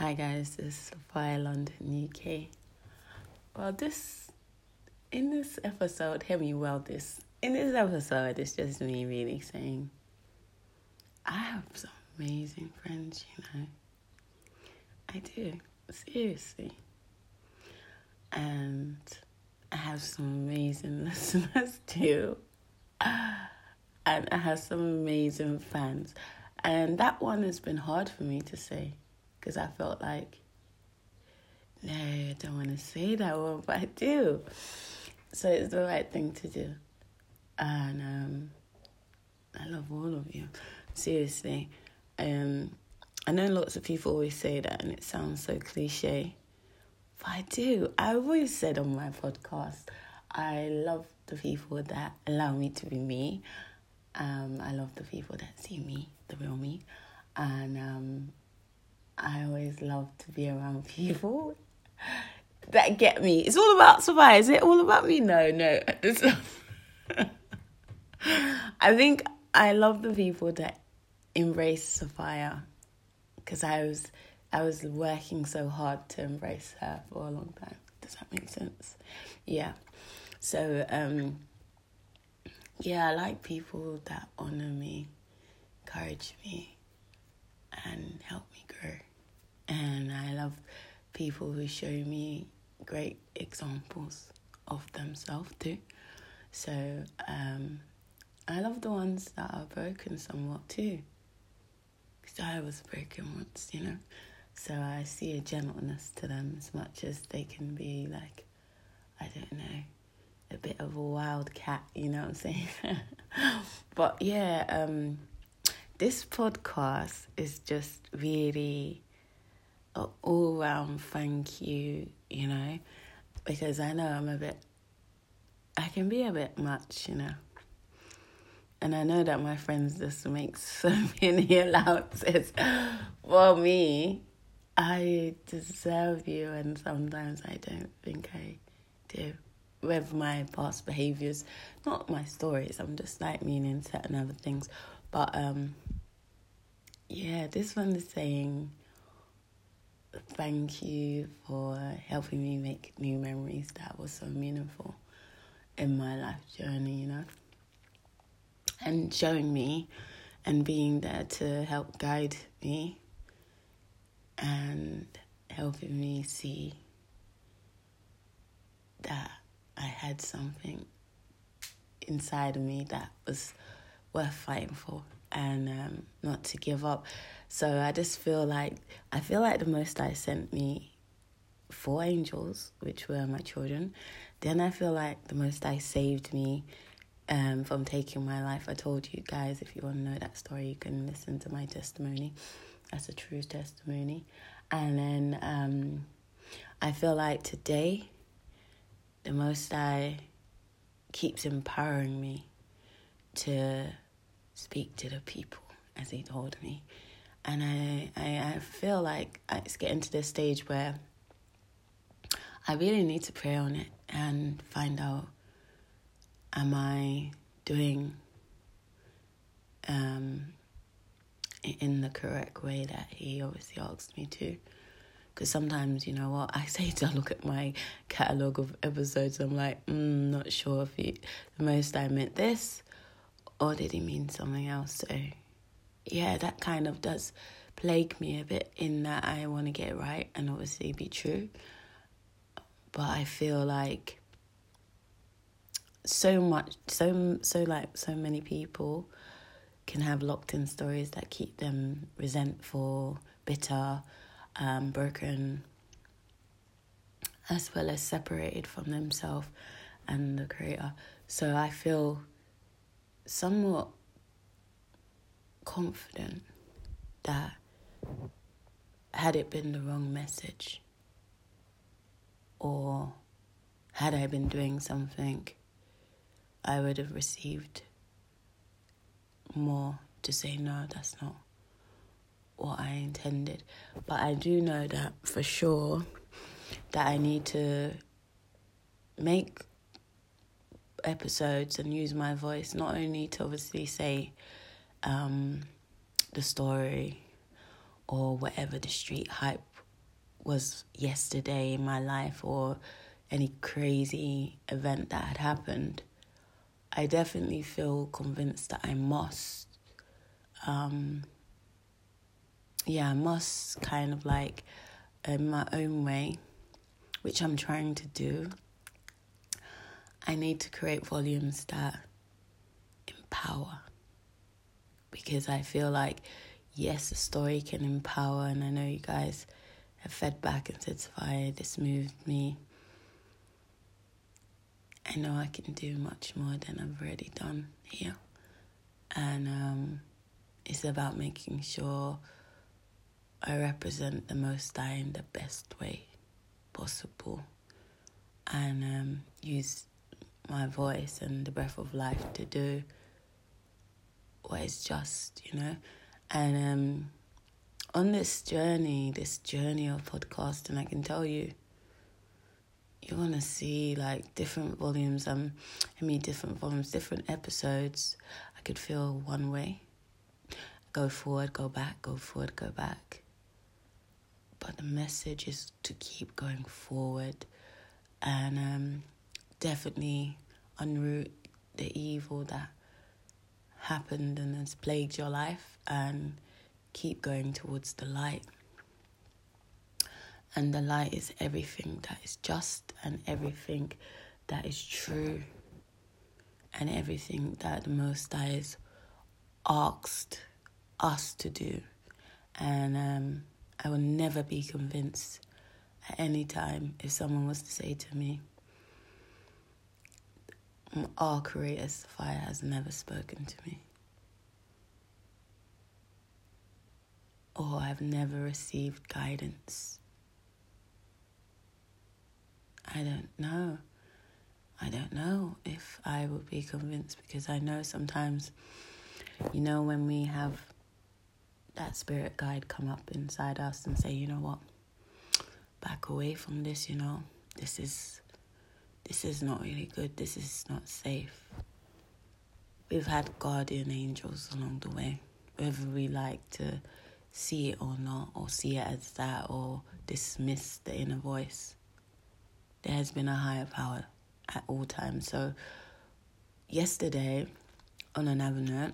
Hi guys, this is Sapphire London UK. Well, this in this episode, hear me well. This in this episode, it's just me really saying, I have some amazing friends. You know, I do seriously, and I have some amazing listeners too, and I have some amazing fans, and that one has been hard for me to say because I felt like, no, I don't want to say that one, but I do. So it's the right thing to do. And um, I love all of you. Seriously. Um, I know lots of people always say that and it sounds so cliche. But I do. I always said on my podcast, I love the people that allow me to be me. Um, I love the people that see me, the real me. And um, I always love to be around people that get me. It's all about survive. Is it all about me? No, no. I think I love the people that embrace Sophia because I was I was working so hard to embrace her for a long time. Does that make sense? Yeah. So um yeah, I like people that honor me, encourage me, and help and I love people who show me great examples of themselves too. So um, I love the ones that are broken somewhat too. Because I was broken once, you know. So I see a gentleness to them as much as they can be like, I don't know, a bit of a wild cat, you know what I'm saying? but yeah, um, this podcast is just really all round thank you, you know, because I know I'm a bit, I can be a bit much, you know. And I know that my friends just make so many allowances for me. I deserve you, and sometimes I don't think I do. With my past behaviors, not my stories, I'm just like meaning certain other things. But um, yeah, this one is saying thank you for helping me make new memories that was so meaningful in my life journey, you know. And showing me and being there to help guide me and helping me see that I had something inside of me that was worth fighting for and um, not to give up. So I just feel like I feel like the Most High sent me four angels, which were my children. Then I feel like the Most High saved me um, from taking my life. I told you guys if you want to know that story, you can listen to my testimony. That's a true testimony. And then um, I feel like today, the Most High keeps empowering me to speak to the people as he told me. And I, I, I feel like it's getting to this stage where I really need to pray on it and find out am I doing um, in the correct way that he obviously asked me to. Because sometimes, you know what, I say to look at my catalogue of episodes, I'm like, mm, not sure if he, the Most High meant this or did he mean something else? So, yeah, that kind of does plague me a bit in that I want to get right and obviously be true. But I feel like so much, so so like so many people can have locked in stories that keep them resentful, bitter, um, broken, as well as separated from themselves and the creator. So I feel somewhat confident that had it been the wrong message or had I been doing something, I would have received more to say, no, that's not what I intended. But I do know that for sure that I need to make episodes and use my voice not only to obviously say um, the story or whatever the street hype was yesterday in my life or any crazy event that had happened, I definitely feel convinced that I must. Um, yeah, I must kind of like, in my own way, which I'm trying to do, I need to create volumes that empower. Because I feel like, yes, a story can empower, and I know you guys have fed back and said, Sophia, this moved me. I know I can do much more than I've already done here. And um, it's about making sure I represent the Most High in the best way possible and um, use my voice and the breath of life to do what is just, you know. And um, on this journey, this journey of podcasting, I can tell you, you want to see like different volumes. Um, I mean, different volumes, different episodes. I could feel one way, go forward, go back, go forward, go back. But the message is to keep going forward, and um, definitely unroot the evil that happened and has plagued your life, and keep going towards the light. And the light is everything that is just and everything that is true and everything that the Most High has asked us to do. And um, I will never be convinced at any time if someone was to say to me, Mm, Our Creator, Sophia, has never spoken to me. Or I've never received guidance I don't know. I don't know if I would be convinced because I know sometimes, you know, when we have that spirit guide come up inside us and say, you know what, back away from this, you know, this is this is not really good, this is not safe. We've had guardian angels along the way, whether we like to see it or not, or see it as that, or dismiss the inner voice there has been a higher power at all times. So, yesterday, on another note,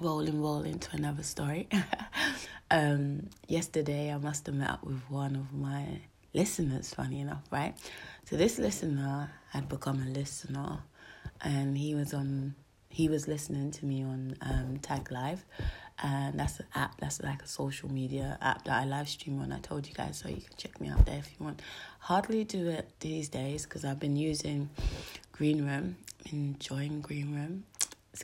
rolling, rolling to another story. um, yesterday, I must have met up with one of my listeners, funny enough, right? So, this listener had become a listener, and he was on. He was listening to me on um, Tag Live, and that's an app that's like a social media app that I live stream on. I told you guys, so you can check me out there if you want. Hardly do it these days because I've been using Greenroom, enjoying Greenroom.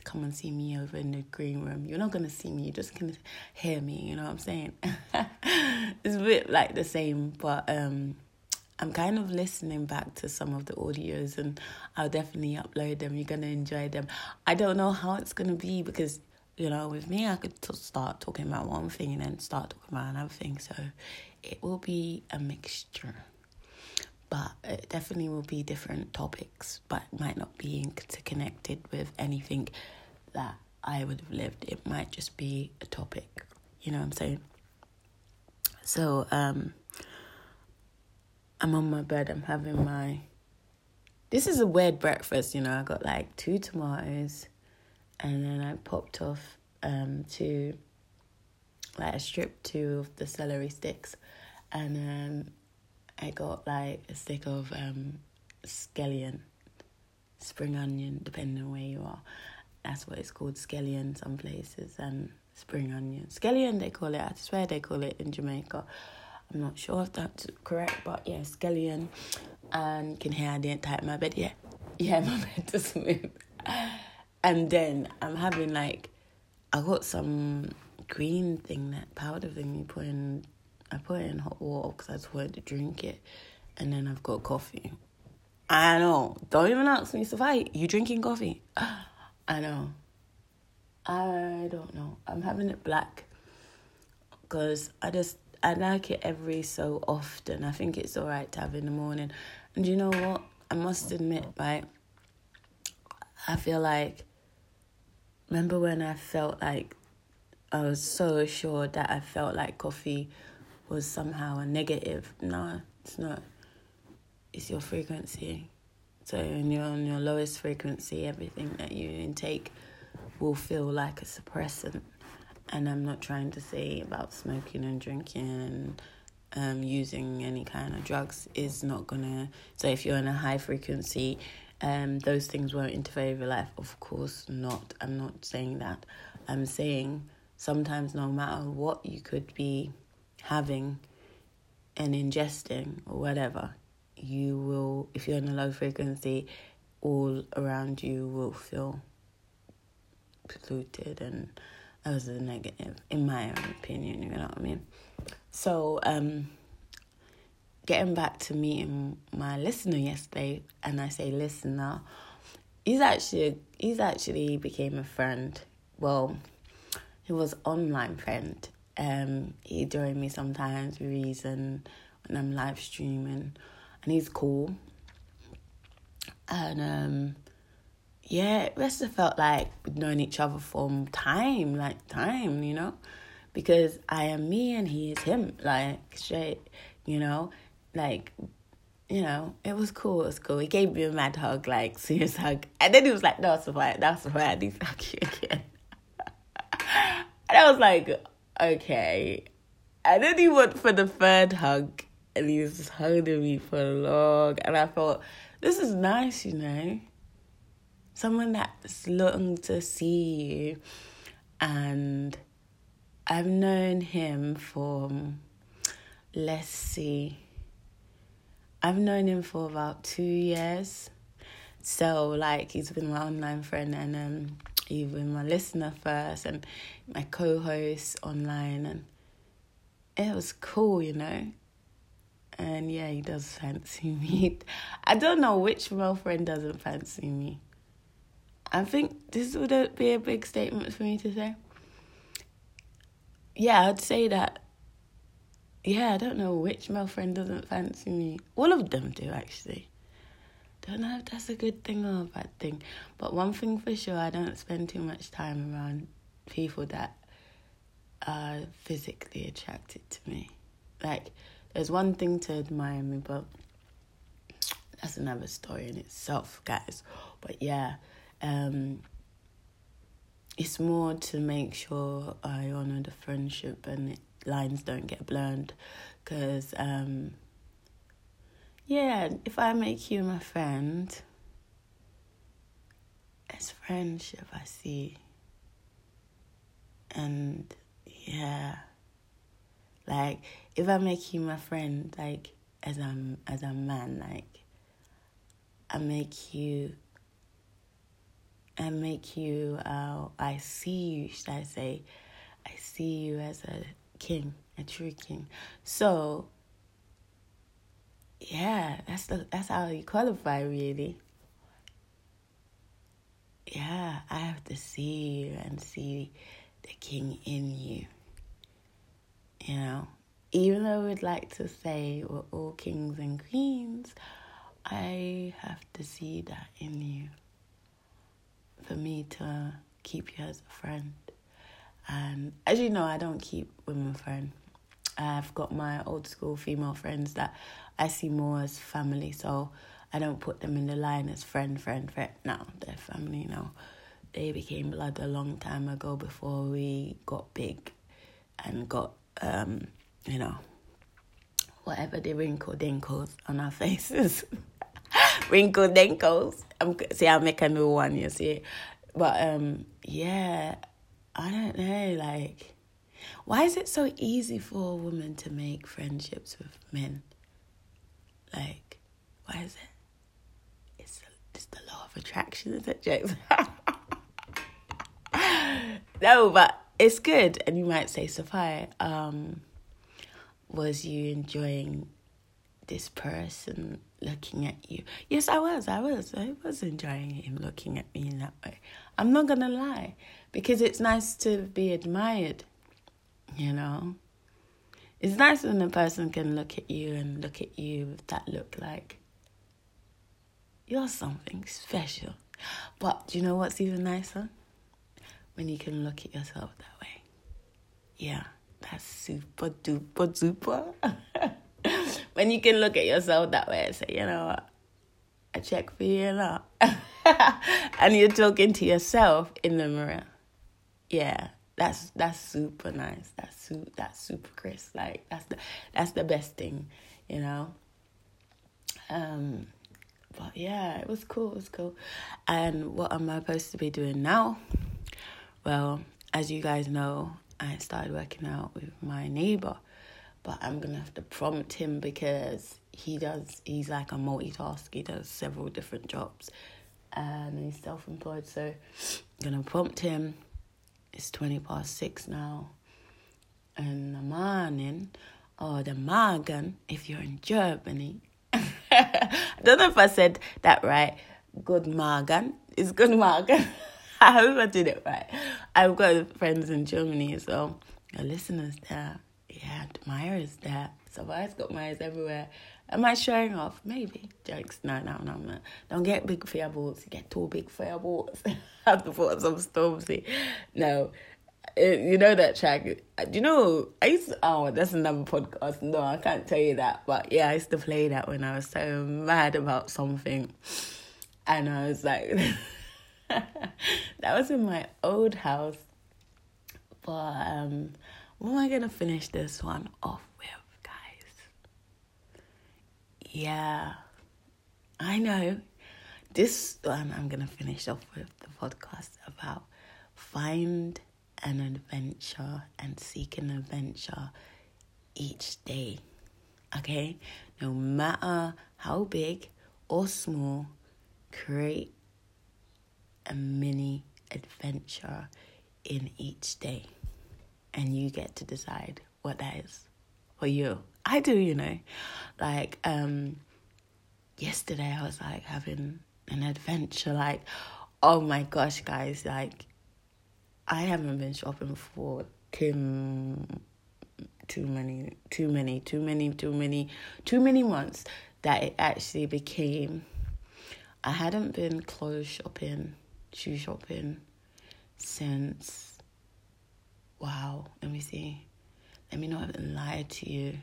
Come and see me over in the green room. You're not gonna see me, you're just gonna hear me, you know what I'm saying? it's a bit like the same, but um I'm kind of listening back to some of the audios and I'll definitely upload them. You're gonna enjoy them. I don't know how it's gonna be because you know, with me, I could t- start talking about one thing and then start talking about another thing. So it will be a mixture. But it definitely will be different topics, but might not be interconnected with anything that I would have lived. It might just be a topic. You know what I'm saying? So, um, I'm on my bed, I'm having my. This is a weird breakfast, you know. I got like two tomatoes and then I popped off um, to like a strip two of the celery sticks, and um, I got like a stick of um, scallion, spring onion, depending on where you are. That's what it's called, scallion, some places, and spring onion. Scallion, they call it. I swear they call it in Jamaica. I'm not sure if that's correct, but yeah, scallion. And you can hear I didn't type my bed. Yeah, yeah, my bed just moved. And then I'm having like, I got some green thing, that powder thing you put in. I put it in hot water because I just wanted to drink it. And then I've got coffee. I know. Don't even ask me, Sophia, you drinking coffee? I know. I don't know. I'm having it black because I just I like it every so often. I think it's alright to have in the morning. And you know what? I must admit, right? I feel like remember when I felt like I was so sure that I felt like coffee was somehow a negative. No, it's not. It's your frequency. So when you're on your lowest frequency, everything that you intake will feel like a suppressant. And I'm not trying to say about smoking and drinking and um, using any kind of drugs is not gonna. So if you're in a high frequency, um, those things won't interfere with your life. Of course not. I'm not saying that. I'm saying sometimes no matter what you could be having and ingesting or whatever, you will, if you're in a low frequency, all around you will feel polluted and as a negative, in my own opinion, you know what I mean? So, um, getting back to meeting my listener yesterday, and I say listener, he's actually he's actually became a friend. Well, he was online friend. Um, he joined me sometimes with reason when I'm live streaming, and he's cool. And um, yeah, it must have felt like we'd known each other from time, like time, you know, because I am me and he is him, like straight, you know, like, you know, it was cool. It was cool. He gave me a mad hug, like serious hug, and then he was like, "No, it's fine. That's need to hug you again." and I was like, "Okay." And then he went for the third hug, and he was just hugging me for a long, and I thought, "This is nice, you know." someone that's looking to see you and I've known him for let's see I've known him for about two years. So like he's been my online friend and um he's my listener first and my co host online and it was cool, you know. And yeah, he does fancy me. I don't know which male friend doesn't fancy me. I think this would be a big statement for me to say. Yeah, I'd say that. Yeah, I don't know which male friend doesn't fancy me. All of them do, actually. Don't know if that's a good thing or a bad thing. But one thing for sure, I don't spend too much time around people that are physically attracted to me. Like, there's one thing to admire me, but that's another story in itself, guys. But yeah, um, it's more to make sure I honor the friendship and it, lines don't get blurred. Because, um, yeah, if I make you my friend, it's friendship I see. And yeah, like if I make you my friend, like as I'm as a man, like I make you I make you, uh, I see you, should I say, I see you as a king, a true king. So, yeah, that's the that's how you qualify, really. Yeah, I have to see you and see the king in you. You know, even though we'd like to say we're all kings and queens, I have to see that in you for me to keep you as a friend. And as you know, I don't keep women friends. I've got my old school female friends that I see more as family, so I don't put them in the line as friend, friend, friend. No, they're family now. They became blood a long time ago before we got big and got, um, you know, whatever the wrinkle dinkles on our faces. wrinkle dinkles. I'm see I make a new one, you see. But um yeah, I don't know, like why is it so easy for a woman to make friendships with men? Like, why is it? It's it's the law of attraction, is it, Jokes? no, but it's good. And you might say, Sophia, um, was you enjoying this person looking at you. Yes, I was. I was. I was enjoying him looking at me in that way. I'm not going to lie because it's nice to be admired, you know. It's nice when a person can look at you and look at you with that look like you're something special. But do you know what's even nicer? When you can look at yourself that way. Yeah, That's super duper duper. when you can look at yourself that way and say, you know what, I check for you now. and you're talking to yourself in the mirror. Yeah, that's that's super nice. That's su- that's super crisp. Like that's the that's the best thing, you know. Um, but yeah, it was cool. It was cool. And what am I supposed to be doing now? Well, as you guys know, I started working out with my neighbor, but I'm gonna have to prompt him because he does. He's like a multitask. He does several different jobs, and he's self-employed. So, I'm gonna prompt him. It's twenty past six now, and the morning or the morgen if you're in Germany. I don't know if I said that right. Good morgen. It's good morgen. I hope I did it right. I've got friends in Germany, so your listeners there. Yeah, admirers there. So I've got Myers everywhere. Am I showing off? Maybe. Jokes. No, no, no, no. Don't get big for your boots. Get too big for your boots. Have to put some Stormzy. No. It, you know that track? You know, I used to, oh, that's another podcast. No, I can't tell you that. But yeah, I used to play that when I was so mad about something. And I was like, that was in my old house. But um, what am I going to finish this one off with, guys? Yeah, I know. This one I'm going to finish off with the podcast about find an adventure and seek an adventure each day. Okay? No matter how big or small, create a mini adventure in each day. And you get to decide what that is for you. I do, you know. Like, um, yesterday I was like having an adventure, like, oh my gosh, guys, like I haven't been shopping for too, too many, too many, too many, too many, too many months that it actually became. I hadn't been clothes shopping, shoe shopping since. Wow, let me see. Let me not lie to you.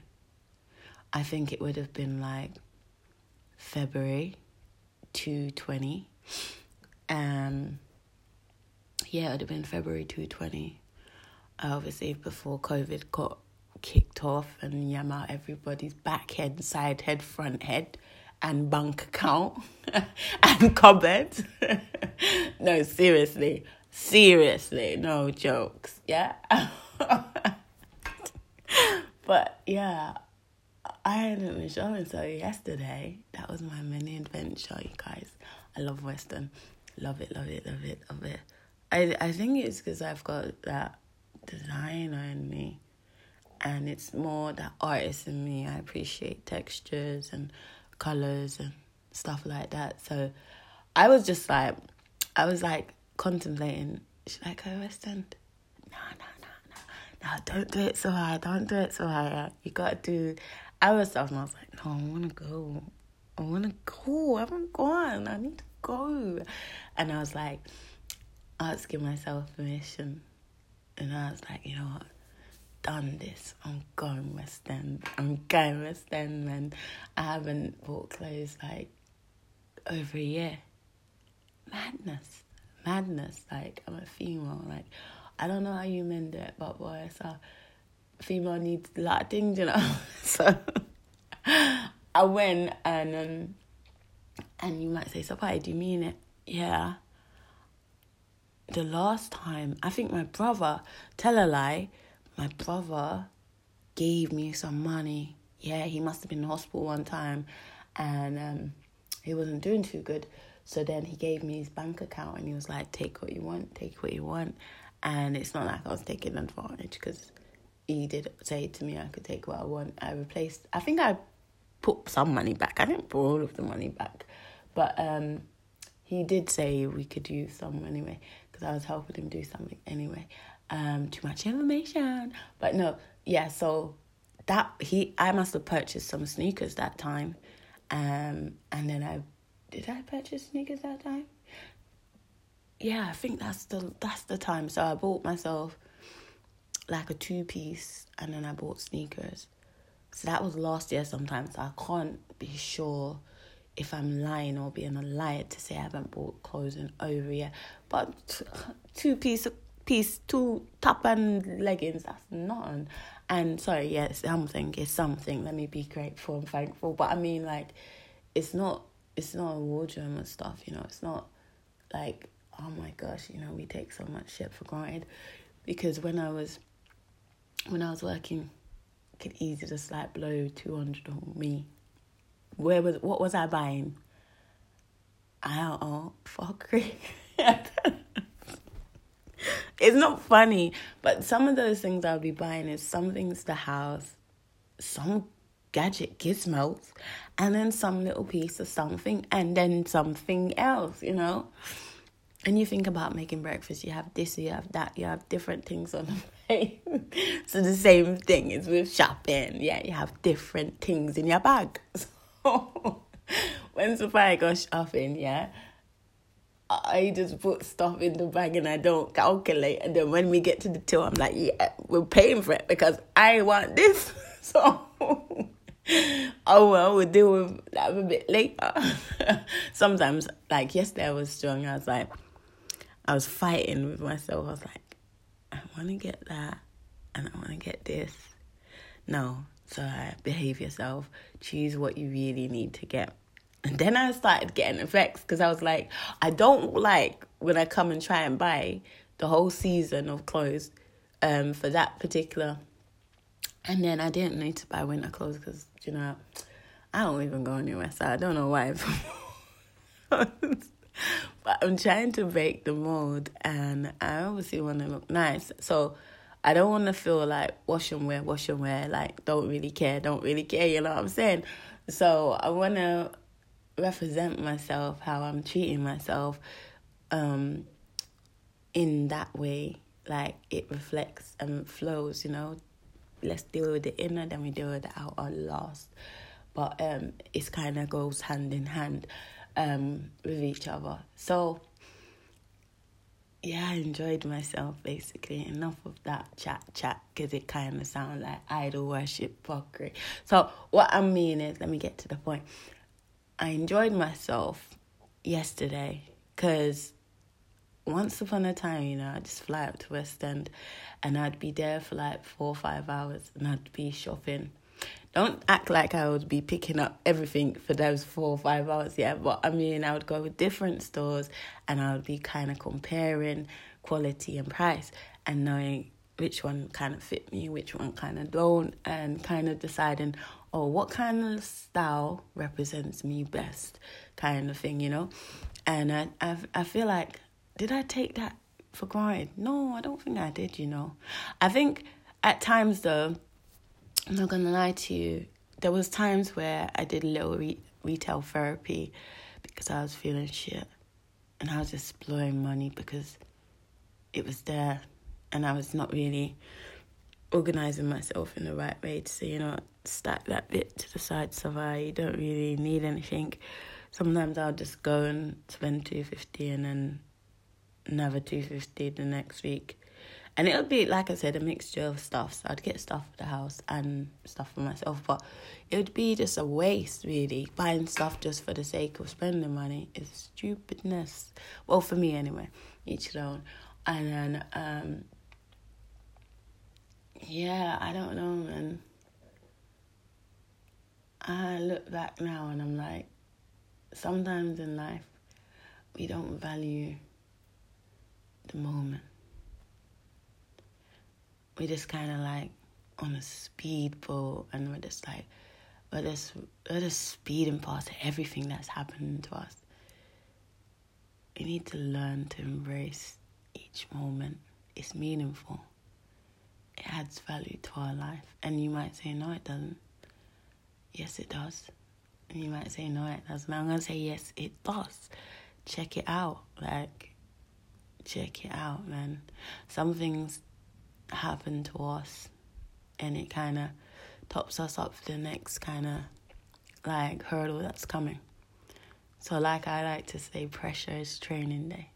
I think it would have been like February 220. Um, yeah, it would have been February 220. Obviously, before COVID got kicked off and yam out everybody's back head, side head, front head, and bank account and cupboard. no, seriously. Seriously, no jokes. Yeah. but yeah, I hadn't been showing so yesterday. That was my mini adventure, you guys. I love West End. Love it, love it, love it, love it. I I think it's because I've got that designer in me, and it's more that artist in me. I appreciate textures and colors and stuff like that. So I was just like, I was like contemplating. Should I go West End? No. Don't do it so hard. Don't do it so hard. You gotta do other stuff. And I was like, no, I wanna go. I wanna go. I haven't gone. I need to go. And I was like asking myself permission. And I was like, you know what? Done this. I'm going West End. I'm going West End, man. I haven't bought clothes like over a year. Madness. Madness. Like, I'm a female. Like, I don't know how you men do it, but boy, so female needs a lot of things, you know. so I went and um, and you might say, so why do you mean it? Yeah the last time, I think my brother, tell a lie, my brother gave me some money. Yeah, he must have been in hospital one time and um, he wasn't doing too good. So then he gave me his bank account and he was like, take what you want, take what you want. And it's not like I was taking advantage because he did say to me I could take what I want. I replaced, I think I put some money back. I didn't put all of the money back. But um, he did say we could use some anyway because I was helping him do something anyway. Um, too much information, but no, yeah. So that he, I must have purchased some sneakers that time, um, and then I did I purchase sneakers that time? Yeah, I think that's the that's the time. So I bought myself like a two piece and then I bought sneakers. So that was last year sometimes. I can't be sure if I'm lying or being a liar to say I haven't bought clothes in over yet. But two piece piece, two top and leggings, that's nothing. And sorry, yeah, something, it's something. Let me be grateful and thankful. But I mean like it's not it's not a wardrobe and stuff, you know, it's not like oh my gosh, you know, we take so much shit for granted. Because when I was when I was working, could easily just like blow two hundred on me. Where was what was I buying? I don't know, fuckery. it's not funny, but some of those things I'll be buying is some things to house, some gadget gizmos, and then some little piece of something, and then something else, you know? And you think about making breakfast, you have this, you have that, you have different things on the plate. so the same thing is with shopping. Yeah, you have different things in your bag. So when Sophia goes shopping, yeah, I just put stuff in the bag and I don't calculate. And then when we get to the till, I'm like, yeah, we're paying for it because I want this. So, oh well, we'll deal with that a bit later. Sometimes, like yesterday, I was strong. I was like, I was fighting with myself. I was like, I want to get that and I want to get this. No. So I behave yourself. Choose what you really need to get. And then I started getting effects because I was like, I don't like when I come and try and buy the whole season of clothes um, for that particular. And then I didn't need to buy winter clothes because, you know, I don't even go anywhere. So I don't know why. I'm trying to break the mold and I obviously want to look nice. So I don't want to feel like wash and wear, wash and wear, like don't really care, don't really care, you know what I'm saying? So I want to represent myself, how I'm treating myself um, in that way. Like it reflects and flows, you know. Let's deal with the inner, then we deal with the outer last. But um, it kind of goes hand in hand um, with each other. So, yeah, I enjoyed myself basically. Enough of that chat chat because it kind of sounds like idol worship fuckery. So, what I mean is, let me get to the point. I enjoyed myself yesterday because once upon a time, you know, I'd just fly up to West End and I'd be there for like four or five hours and I'd be shopping don't act like I would be picking up everything for those four or five hours, yeah. But I mean, I would go with different stores and I would be kind of comparing quality and price and knowing which one kind of fit me, which one kind of don't, and kind of deciding, oh, what kind of style represents me best, kind of thing, you know. And I, I, I feel like, did I take that for granted? No, I don't think I did. You know, I think at times though I'm not gonna lie to you. There was times where I did a little re- retail therapy because I was feeling shit, and I was just blowing money because it was there, and I was not really organizing myself in the right way to say, you know, stack that bit to the side so I don't really need anything. Sometimes I'll just go and spend two fifty and then another two fifty the next week and it would be like I said a mixture of stuff. So I'd get stuff for the house and stuff for myself, but it would be just a waste really. Buying stuff just for the sake of spending money is stupidness. Well, for me anyway. Each own. And then um, yeah, I don't know, man. I look back now and I'm like, sometimes in life we don't value the moment we just kind of like on a speedboat and we're just like we're just we're just speeding past everything that's happening to us. We need to learn to embrace each moment. It's meaningful. It adds value to our life. And you might say no it doesn't. Yes it does. And you might say no it doesn't. I'm gonna say yes it does. Check it out. Like check it out man. Some things happen to us and it kind of tops us up for the next kind of like hurdle that's coming. So, like I like to say, pressure is training day.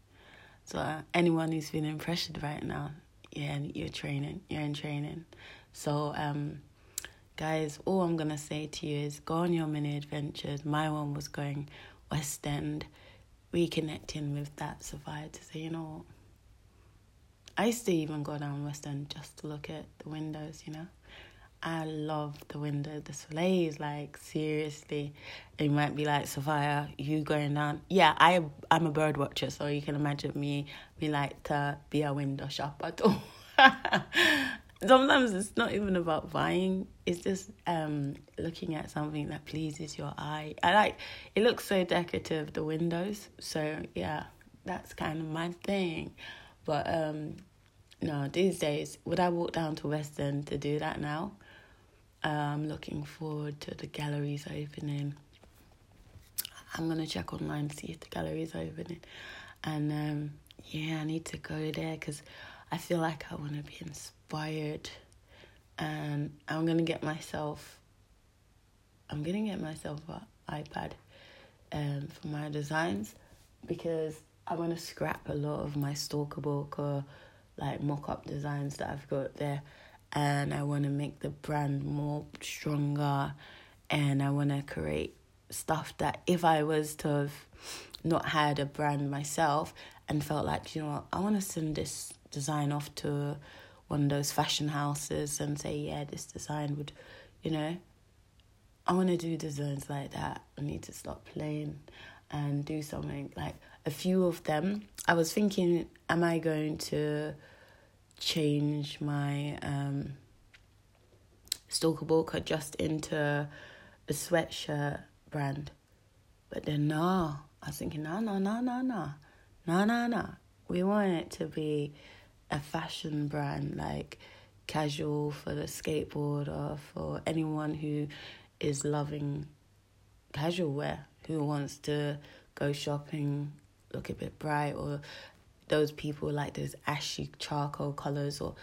So, uh, anyone who's feeling pressured right now, yeah, you're training. You're in training. So, um, guys, all I'm gonna say to you is go on your mini adventures. My one was going West End, reconnecting with that Sophia to say, you know what? I used to even go down West End just to look at the windows, you know. I love the window. Is like seriously. It might be like Sophia, you going down. Yeah, I I'm a bird watcher, so you can imagine me me like to be a window shopper too. Sometimes it's not even about buying. It's just um looking at something that pleases your eye. I like it looks so decorative the windows. So yeah, that's kind of my thing. But um no, these days would I walk down to West End to do that now? I'm looking forward to the galleries opening. I'm gonna check online see if the galleries are opening, and um, yeah, I need to go there because I feel like I want to be inspired, and I'm gonna get myself. I'm gonna get myself an iPad, um, for my designs, because I want to scrap a lot of my stalker book or like mock up designs that I've got there and I want to make the brand more stronger and I want to create stuff that if I was to have not had a brand myself and felt like, you know I want to send this design off to one of those fashion houses and say, yeah, this design would, you know, I want to do designs like that. I need to stop playing and do something like a few of them, I was thinking, am I going to change my um, Stalker Walker just into a sweatshirt brand? But then, no. I was thinking, no, no, no, no, no. No, no, no. We want it to be a fashion brand, like casual for the skateboarder, for anyone who is loving casual wear, who wants to go shopping look a bit bright, or those people like those ashy charcoal colors or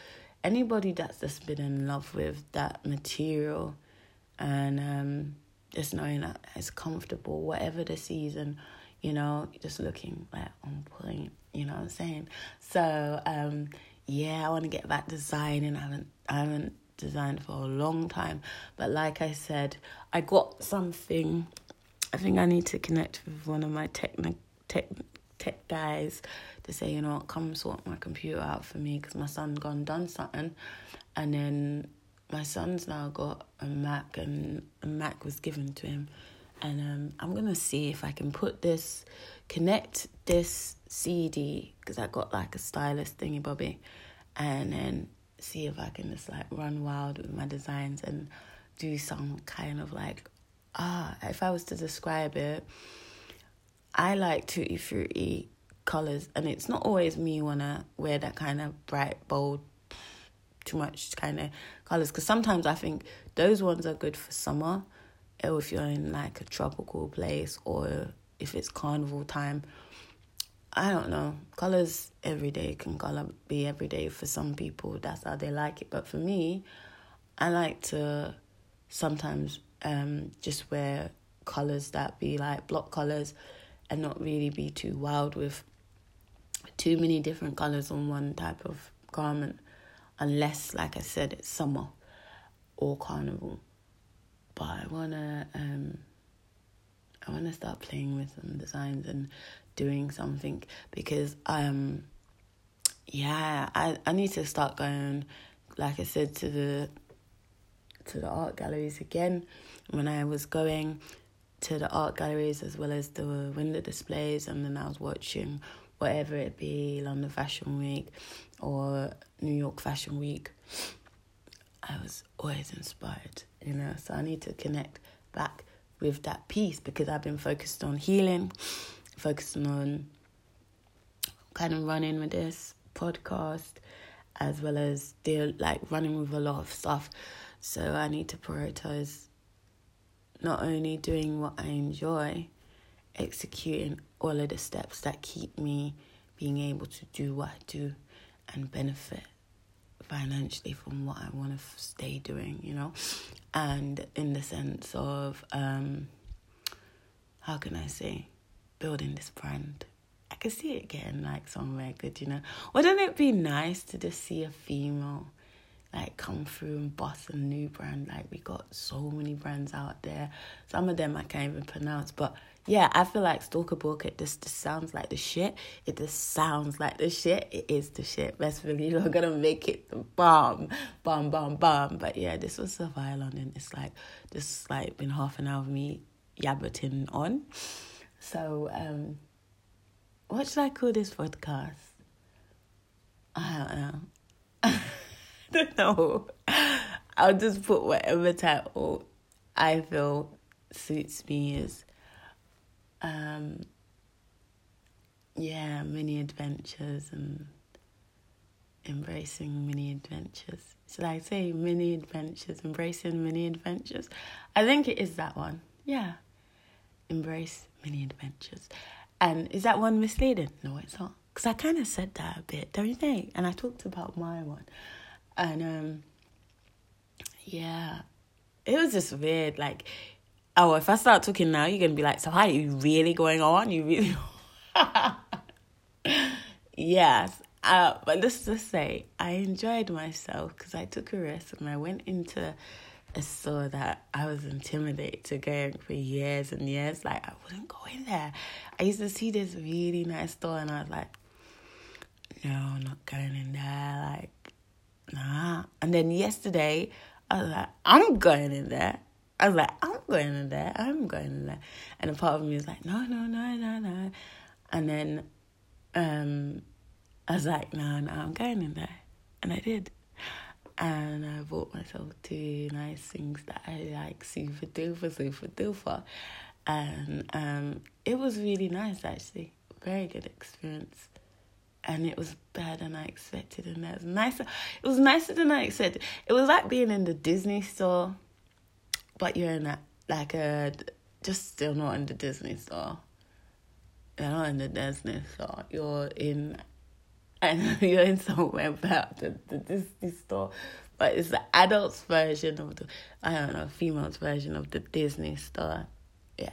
anybody that's just been in love with that material and um, just knowing that it's comfortable whatever the season you know just looking like on point you know what i'm saying? So um, yeah i want to get back designing. I haven't i haven't designed for a long time but like i said i got something i think i need to connect with one of my technic tech tech guys to say, you know, come sort my computer out for me because my son gone done something, and then my son's now got a Mac and a Mac was given to him, and um, I'm gonna see if I can put this, connect this CD because I got like a stylus thingy bobby, and then see if I can just like run wild with my designs and do some kind of like ah if I was to describe it I like tutti frutti colors, and it's not always me wanna wear that kind of bright, bold, too much kind of colors. Because sometimes I think those ones are good for summer, or if you're in like a tropical place, or if it's carnival time. I don't know. Colors every day can color be every day for some people. That's how they like it. But for me, I like to sometimes um, just wear colors that be like block colors and not really be too wild with too many different colors on one type of garment unless like I said it's summer or carnival. But I wanna um I wanna start playing with some designs and doing something because um yeah, I, I need to start going like I said to the to the art galleries again when I was going to the art galleries as well as the window displays, and then I was watching whatever it be London Fashion Week or New York Fashion Week. I was always inspired, you know. So I need to connect back with that piece because I've been focused on healing, focusing on kind of running with this podcast, as well as deal like running with a lot of stuff. So I need to prioritize not only doing what I enjoy, executing all of the steps that keep me being able to do what I do and benefit financially from what I want to stay doing, you know, and in the sense of um, how can I say, building this brand. I could see it getting like somewhere good, you know. Wouldn't it be nice to just see a female like come through and bust a new brand? Like we got so many brands out there. Some of them I can't even pronounce, but yeah, I feel like Stalker Book, it just, just sounds like the shit. It just sounds like the shit. It is the shit. Best believe I'm gonna make it the bomb. Bomb, bomb, bomb. But yeah, this was Sophia London. It's like, this like been half an hour of me yabberting on. So, um, what should I call this podcast? I don't know. Don't know. I'll just put whatever title I feel suits me as um, yeah, mini adventures and embracing mini adventures. Should I say mini adventures, embracing mini adventures? I think it is that one. Yeah. Embrace mini adventures. And is that one misleading? No, it's not. Because I kind of said that a bit, don't you think? And I talked about my one. And um, yeah, it was just weird. Like, oh, if I start talking now, you're gonna be like, so how are you really going on? You really Yes. Uh, but let's just say I enjoyed myself because I took a risk and I went into a store that I was intimidated to go in for years and years. Like I wouldn't go in there. I used to see this really nice store and I was like, no, I'm not going in there. Like, nah. And then yesterday I was like, I'm going in there. I was like, I'm going in there. I'm going in there. And a part of me was like, no, no, no, no, no. And then um, I was like, no, no, I'm going in there. And I did. And I bought myself two nice things that I like super duper, super duper. And um, it was really nice actually. Very good experience. And it was better than I expected and that was nicer. It was nicer than I expected. It was like being in the Disney store but you're in a, like a just still not in the Disney store. You're not in the Disney store. You're in and you're in somewhere about the, the Disney store. But it's the adults version of the I don't know, females version of the Disney store. Yeah.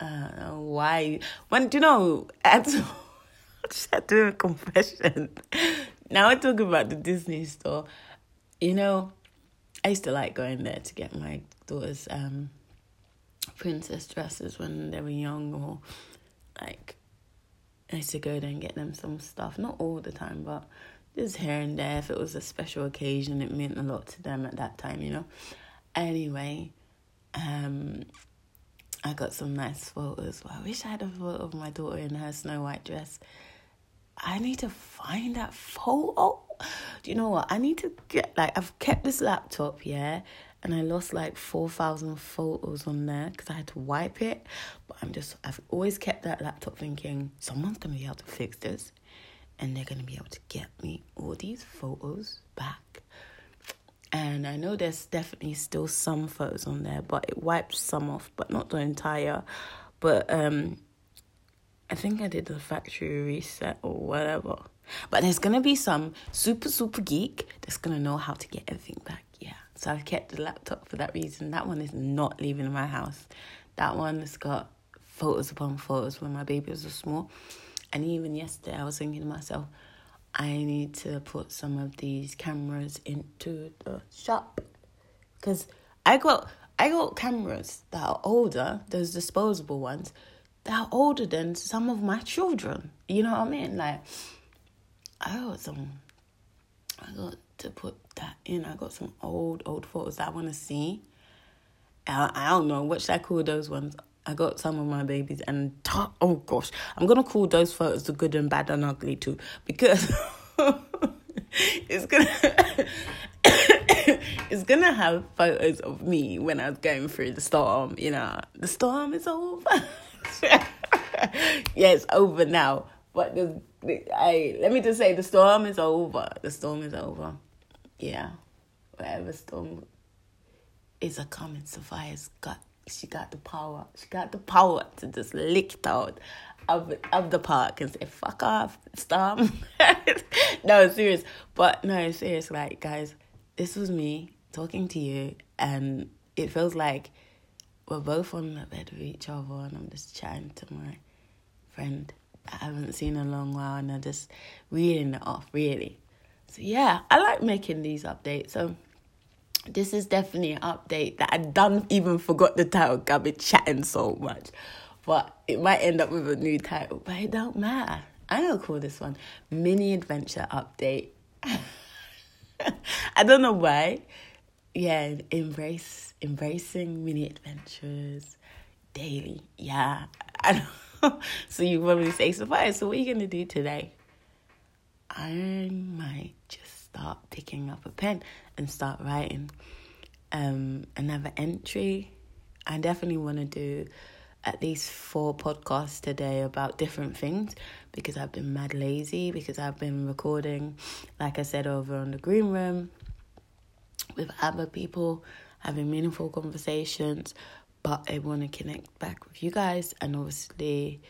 I don't know why when do you know I just had do a confession. Now we're talking about the Disney store. You know, I used to like going there to get my daughter's um, princess dresses when they were young, or like I used to go there and get them some stuff. Not all the time, but just here and there. If it was a special occasion, it meant a lot to them at that time, you know. Anyway, um, I got some nice photos. Well, I wish I had a photo of my daughter in her Snow White dress. I need to find that photo do you know what? I need to get like I've kept this laptop, yeah, and I lost like four thousand photos on there because I had to wipe it. But I'm just I've always kept that laptop thinking someone's gonna be able to fix this, and they're gonna be able to get me all these photos back. And I know there's definitely still some photos on there, but it wipes some off, but not the entire. But um, I think I did the factory reset or whatever. But there's gonna be some super, super geek that's gonna know how to get everything back. Yeah. So I've kept the laptop for that reason. That one is not leaving my house. That one has got photos upon photos when my baby was small. And even yesterday, I was thinking to myself, I need to put some of these cameras into the shop because I got I got cameras that are older, those disposable ones, that are older than some of my children. You know what I mean? Like I got some. I got to put that in. I got some old old photos that I want to see. I, I don't know what should I call those ones. I got some of my babies and oh gosh, I'm gonna call those photos the good and bad and ugly too because it's gonna it's gonna have photos of me when I was going through the storm. You know, the storm is over. yeah, it's over now. But the, the, I let me just say the storm is over. The storm is over. Yeah, whatever storm is a coming, Sapphire's got she got the power. She got the power to just lick it out of of the park and say "fuck off, storm." no, serious. But no, serious. Like guys, this was me talking to you, and it feels like we're both on the bed with each other, and I'm just chatting to my friend I haven't seen in a long while and I'm just reading it off, really. So, yeah, I like making these updates. So, this is definitely an update that I done even forgot the title. I've been chatting so much. But it might end up with a new title, but it don't matter. I'm gonna call this one Mini Adventure Update. I don't know why. Yeah, embrace embracing mini adventures daily. Yeah. So you probably say, Sapphire, so what are you gonna do today? I might just start picking up a pen and start writing. Um, another entry. I definitely want to do at least four podcasts today about different things because I've been mad lazy because I've been recording, like I said, over on the Greenroom with other people, having meaningful conversations. But I want to connect back with you guys and obviously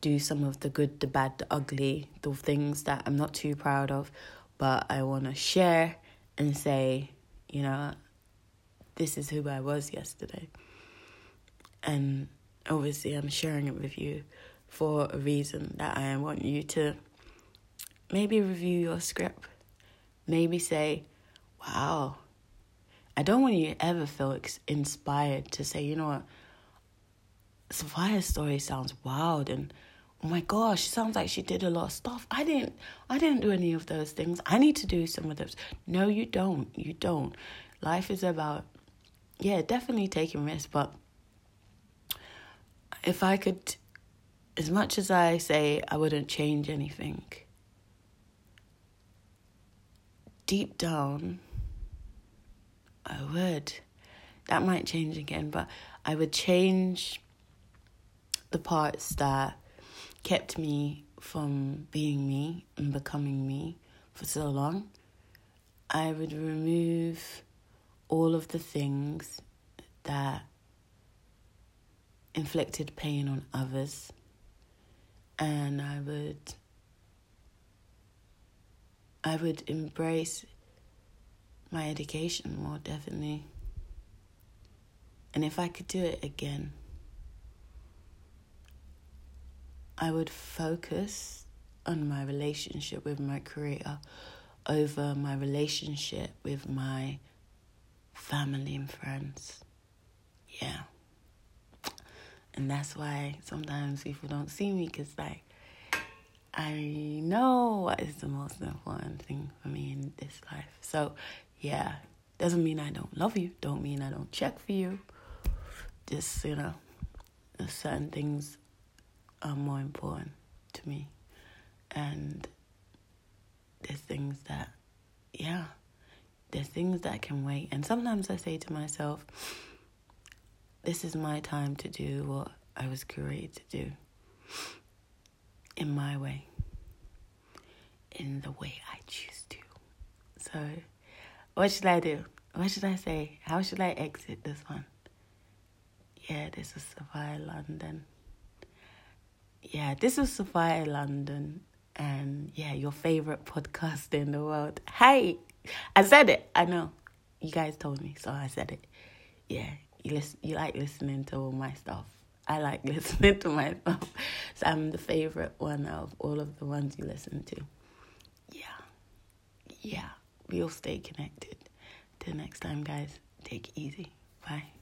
do some of the good, the bad, the ugly, the things that I'm not too proud of, but I want to share and say, you know, this is who I was yesterday. And obviously, I'm sharing it with you for a reason that I want you to maybe review your script. Maybe say, wow, I don't want you to ever feel inspired to say, you know what, Sapphire's story sounds wild and oh my gosh, sounds like she did a lot of stuff. I didn't I didn't do any of those things. I need to do some of those. No, you don't. You don't. Life is about yeah, definitely taking risks, but if I could as much as I say I wouldn't change anything, deep down I would. That might change again, but I would change the parts that kept me from being me and becoming me for so long, I would remove all of the things that inflicted pain on others and I would I would embrace my education more definitely. And if I could do it again, I would focus on my relationship with my creator over my relationship with my family and friends. Yeah. And that's why sometimes people don't see me because, like, I know what is the most important thing for me in this life. So, yeah, doesn't mean I don't love you, don't mean I don't check for you. Just, you know, certain things are more important to me. And there's things that, yeah, there's things that can wait. And sometimes I say to myself, this is my time to do what I was created to do in my way, in the way I choose to. So, what should I do? What should I say? How should I exit this one? Yeah, this is Sapphire London yeah, this is Sapphire London, and yeah, your favorite podcast in the world. Hey, I said it. I know you guys told me, so I said it. Yeah, you listen. You like listening to all my stuff. I like listening to my stuff, so I'm the favorite one of all of the ones you listen to. Yeah, yeah, we'll stay connected. Till next time, guys. Take it easy. Bye.